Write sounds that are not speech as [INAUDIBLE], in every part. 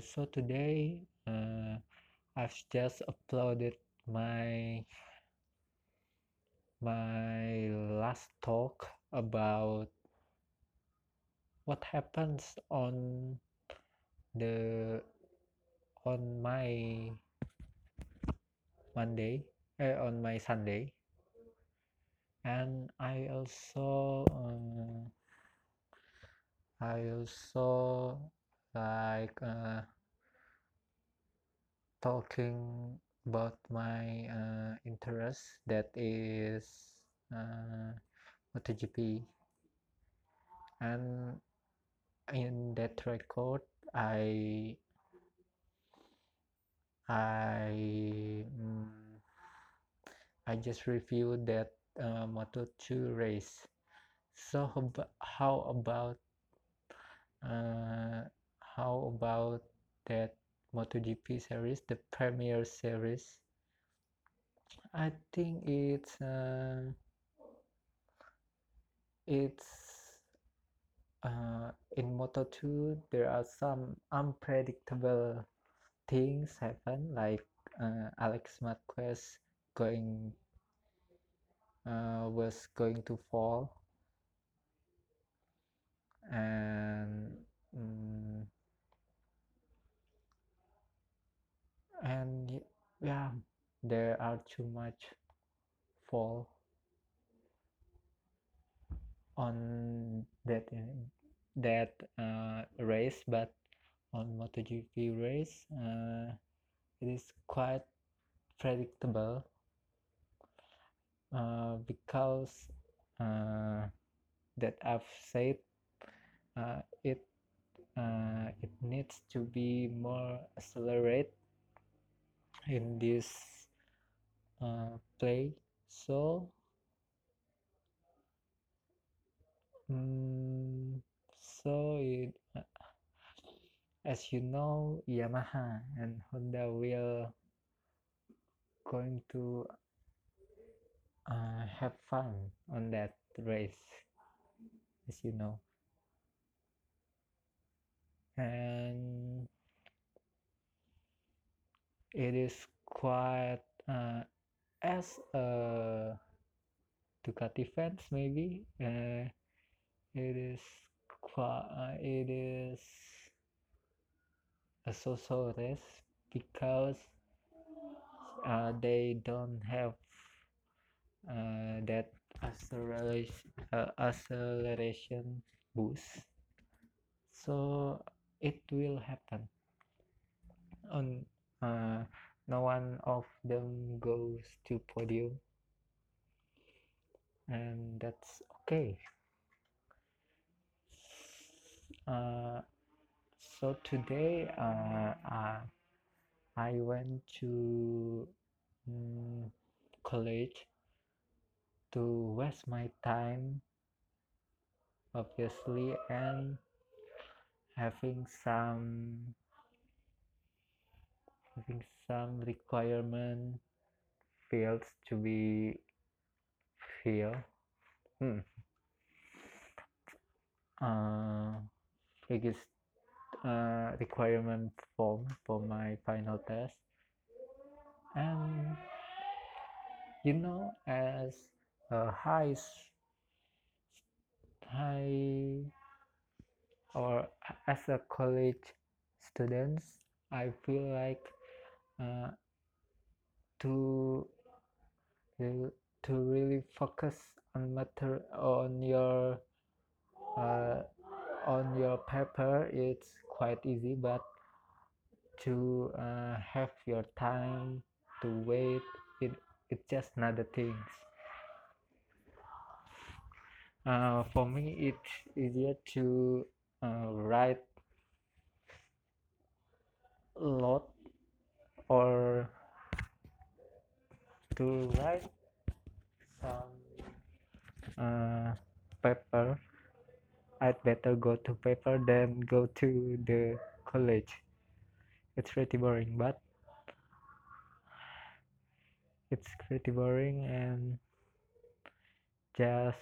So today uh, I've just uploaded my my last talk about what happens on the on my Monday uh, on my Sunday. And I also uh, I also like uh, talking about my uh, interest that is uh, MotoGP. And in that record I I mm, I just reviewed that uh, Moto2 race. So how about uh, how about that MotoGP series, the Premier Series? I think it's uh, it's uh, in Moto2 there are some unpredictable things happen like uh, Alex Marquez going uh, was going to fall and um, and yeah there are too much fall on that that uh, race but on MotoGP race uh, it is quite predictable uh, because uh, that I've said uh, it uh, it needs to be more accelerate in this uh, play. So um, so it uh, as you know Yamaha and Honda will going to uh, have fun on that race as you know. And it is quite uh, as a Ducati fans maybe uh, it is quite uh, it is a social race because uh, they don't have uh, that acceleration uh, acceleration boost. So it will happen. On uh, no one of them goes to podium and that's okay. Uh, so today uh, uh, I went to um, college to waste my time obviously and having some having some requirement fields to be filled hmm. uh, biggest uh, requirement form for my final test and you know as a high high or as a college students I feel like uh, to to really focus on matter on your uh, on your paper. It's quite easy but to uh, have your time to wait it it's just another things. Uh, for me it's easier to uh, write a lot or to write some uh, paper. I'd better go to paper than go to the college. It's pretty boring but it's pretty boring and just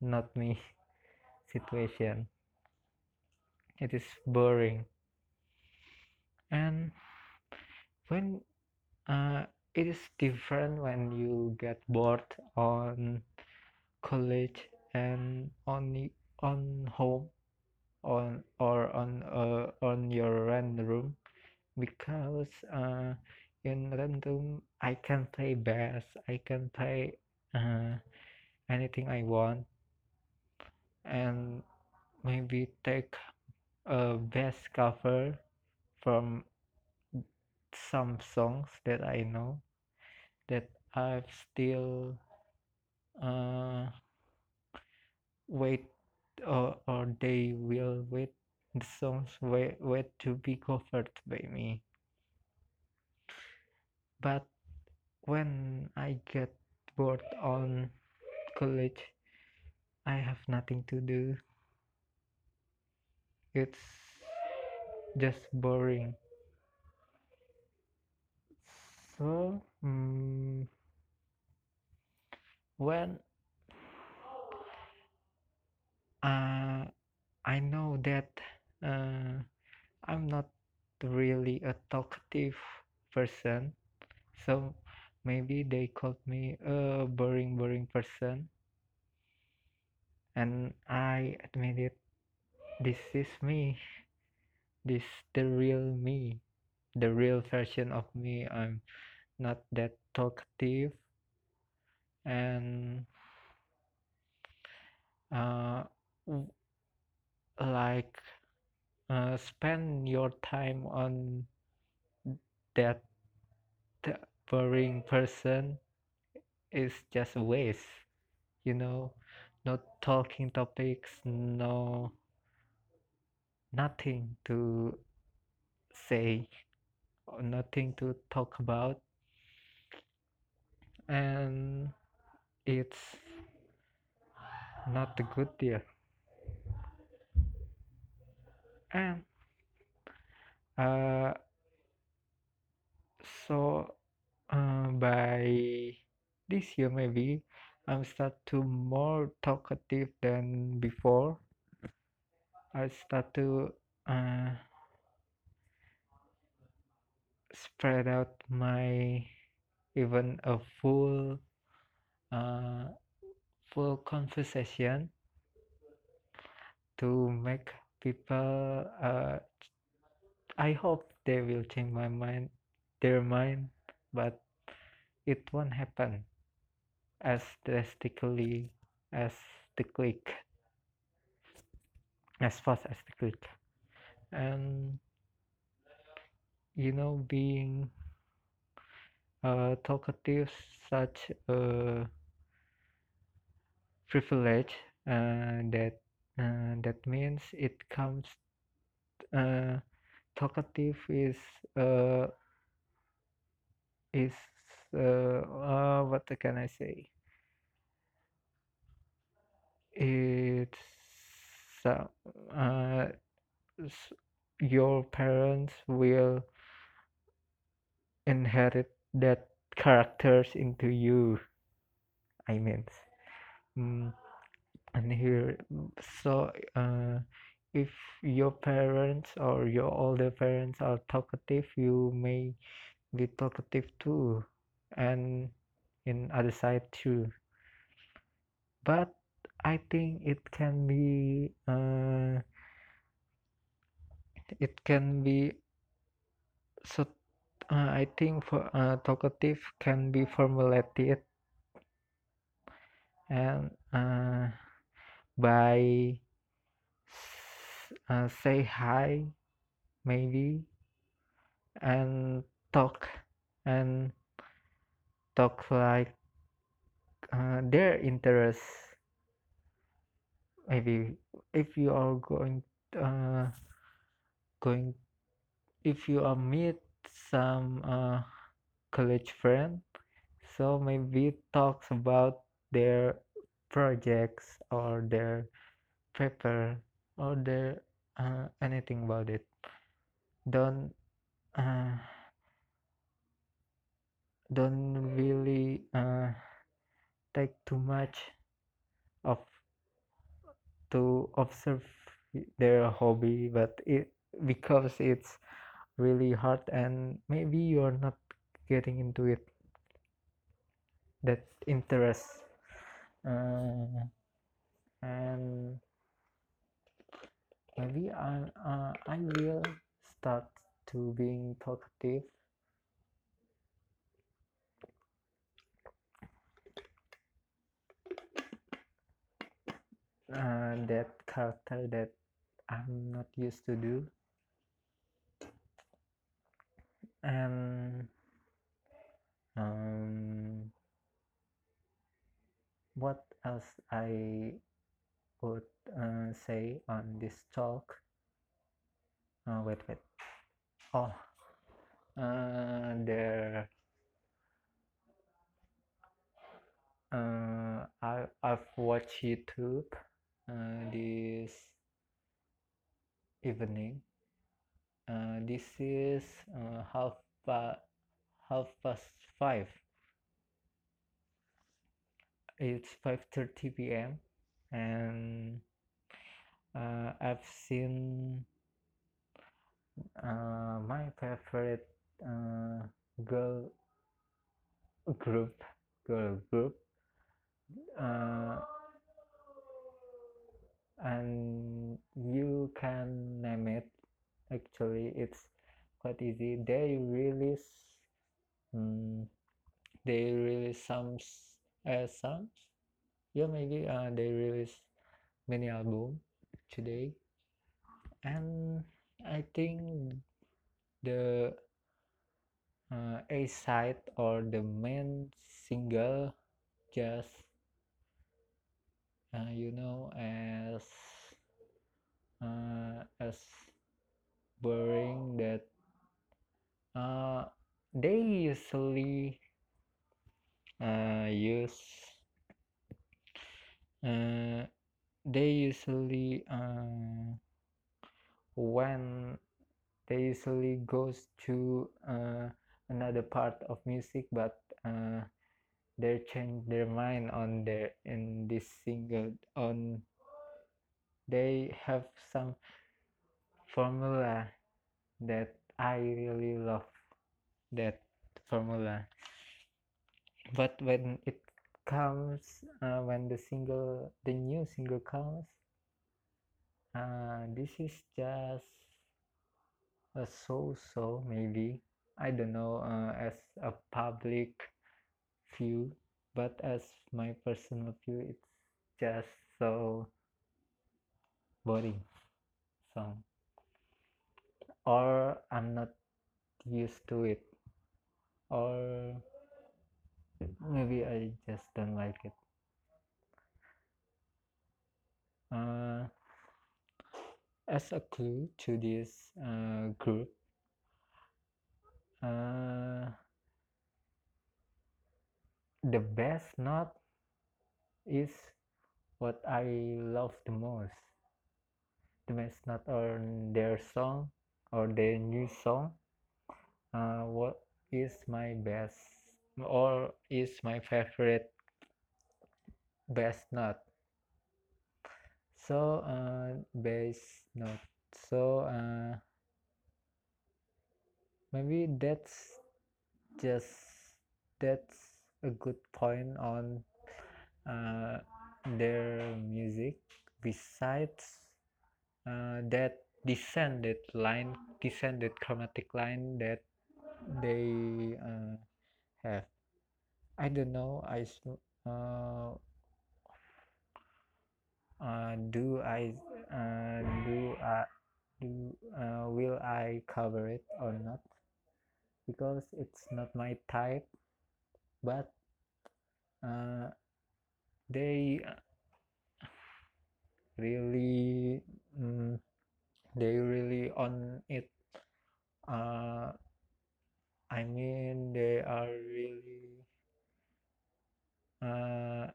not me [LAUGHS] situation. It is boring. And when uh, it is different when you get bored on college and on on home on or on uh, on your rent room. Because uh, in rent room I can play bass I can play uh, anything I want. And maybe take a bass cover from some songs that I know that I've still uh, wait or, or they will wait. The songs wait, wait to be covered by me. But when I get bored on college I have nothing to do. It's just boring so um, when uh, I know that uh, I'm not really a talkative person. So maybe they called me a boring boring person. And I admit it this is me. This the real me the real version of me I'm not that talkative. And uh, like uh, spend your time on that boring person is just a waste you know? No talking topics no nothing to say nothing to talk about. And it's not a good deal and uh, so uh, by this year maybe I'm start to more talkative than before. I start to uh, spread out my even a full uh, full conversation to make people uh, I hope they will change my mind their mind but it won't happen as drastically as the click as fast as the click. And you know being uh, talkative such a privilege uh, that uh, that means it comes uh, talkative is uh, is uh, uh, what can I say? It's uh, your parents will inherit that characters into you. I mean mm, and here so uh, if your parents or your older parents are talkative you may be talkative too and in other side too. But I think it can be uh, it can be so I think for uh, talkative can be formulated and uh, by uh, say hi maybe and talk and talk like uh, their interest maybe if you are going uh, going if you are meet some uh, college friend. So maybe talks about their projects or their paper or their uh, anything about it. Don't uh, don't really uh, take too much of to observe their hobby but it because it's really hard and maybe you're not getting into it that interest. Uh, and maybe I uh, I will start to being talkative. Uh, that character that I'm not used to do and um, what else I would uh, say on this talk? Uh, wait wait. Oh uh, there uh, I, I've watched YouTube uh, this evening uh, this is uh, half pa- half past five it's 5:30 p.m. and uh, I've seen uh, my favorite uh, girl group girl group uh, and you can name it actually it's quite easy. They release um, they release some uh, songs. Yeah maybe uh, they release many album today. And I think the uh, A side or the main single just uh, you know as uh, as boring that uh, they usually uh, use uh, they usually uh, when they usually goes to uh, another part of music but uh, they change their mind on their in this single on they have some formula that I really love that formula. But when it comes uh, when the single the new single comes uh, this is just a so-so maybe. I don't know uh, as a public view but as my personal view it's just so boring. Song or I'm not used to it or maybe I just don't like it. Uh, as a clue to this uh, group uh, the best note is what I love the most. The best note on their song or their new song uh, what is my best or is my favorite best note? So uh, bass note. So uh, maybe that's just that's a good point on uh, their music. Besides uh, that descended line descended chromatic line that they uh, have. I don't know I uh, uh, do I uh, do I do uh, will I cover it or not? Because it's not my type but uh, they really mm, they really on it. Uh, I mean they are really uh,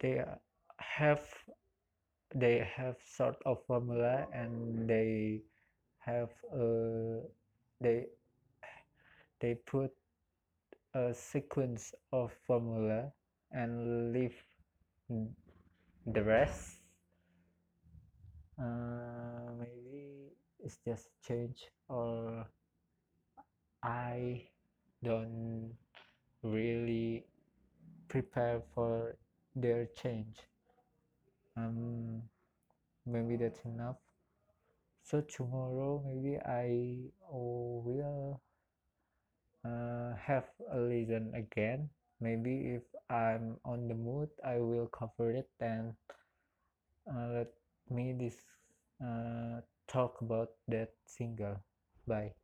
they have they have sort of formula and they have a they they put a sequence of formula and leave the rest uh, maybe it's just change or I don't really prepare for their change. Um maybe that's enough. So tomorrow maybe I will uh, have a listen again. Maybe if I'm on the mood I will cover it and uh, let me this uh, talk about that single. Bye